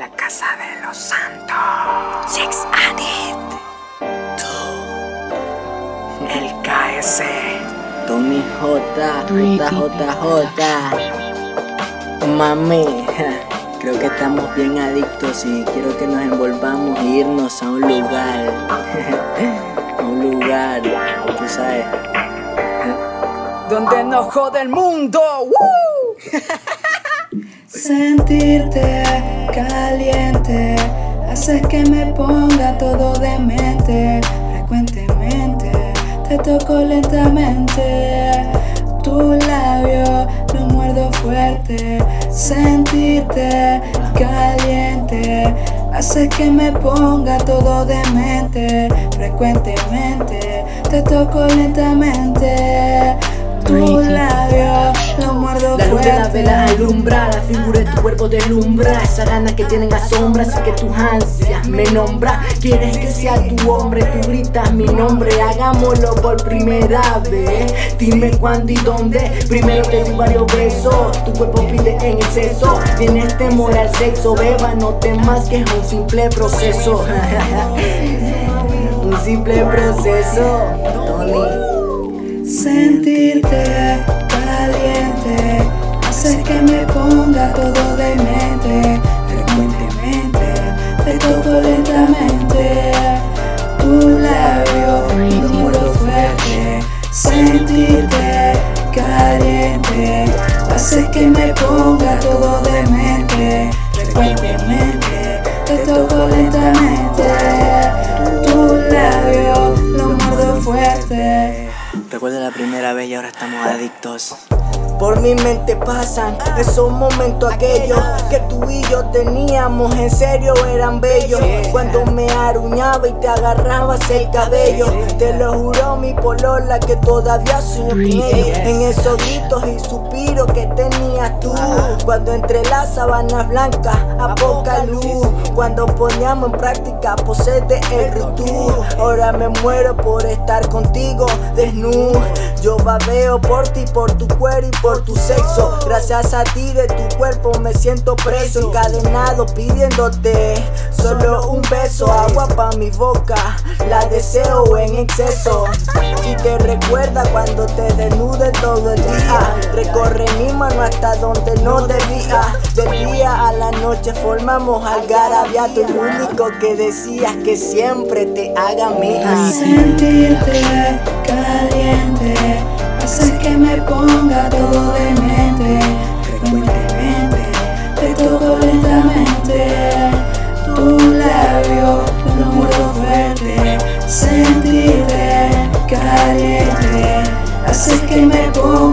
La casa de los santos. Six Addict. El KS. Tony J, JJJ. Mami, creo que estamos bien adictos y quiero que nos envolvamos e irnos a un lugar. a un lugar, tú sabes. Donde nos jode el mundo. Sentirte caliente hace que me ponga todo de mente. Frecuentemente te toco lentamente. Tu labio lo muerdo fuerte. Sentirte caliente hace que me ponga todo de mente. Frecuentemente te toco lentamente. Tu labio de la vela alumbra, la figura de tu cuerpo deslumbra Esa gana que tienen asombra, así que tus ansias me nombra. Quieres que sea tu hombre, tú gritas mi nombre Hagámoslo por primera vez. Dime cuándo y dónde Primero te doy varios besos Tu cuerpo pide en exceso Tienes temor al sexo, beba, no temas que es un simple proceso. Un simple proceso, Tony. Sentirte caliente hace que me ponga todo de mente. Frecuentemente te toco lentamente. Tu labio lo muerdo fuerte. Sentirte caliente hace que me ponga todo de mente. Frecuentemente te toco lentamente. Tu labio lo muerdo fuerte. Recuerda la primera vez y ahora estamos adictos. Por mi mente pasan esos momentos aquellos que tú y yo teníamos, en serio eran bellos. Cuando me aruñaba y te agarrabas el cabello, te lo juro mi polola que todavía sueño con ellos. En esos gritos y suspiros que tenías tú, cuando entre las sábanas blancas a poca luz, cuando poníamos en práctica pose de el rutú. Ahora me muero por estar contigo desnudo. Yo babeo por ti, por tu cuero y por tu sexo. Gracias a ti de tu cuerpo me siento preso, encadenado pidiéndote solo un beso, agua pa mi boca. La deseo en exceso. Si te recuerda cuando te desnude todo el día, recorre mi mano hasta donde no debía. De día a la noche formamos algarabía. Tú el único que decías que siempre te haga mía. Sentirte caliente que me ponga todo de mente. Frecuentemente te toco lentamente. Tu labio lo muerdo fuerte. Sentirte caliente hace que me ponga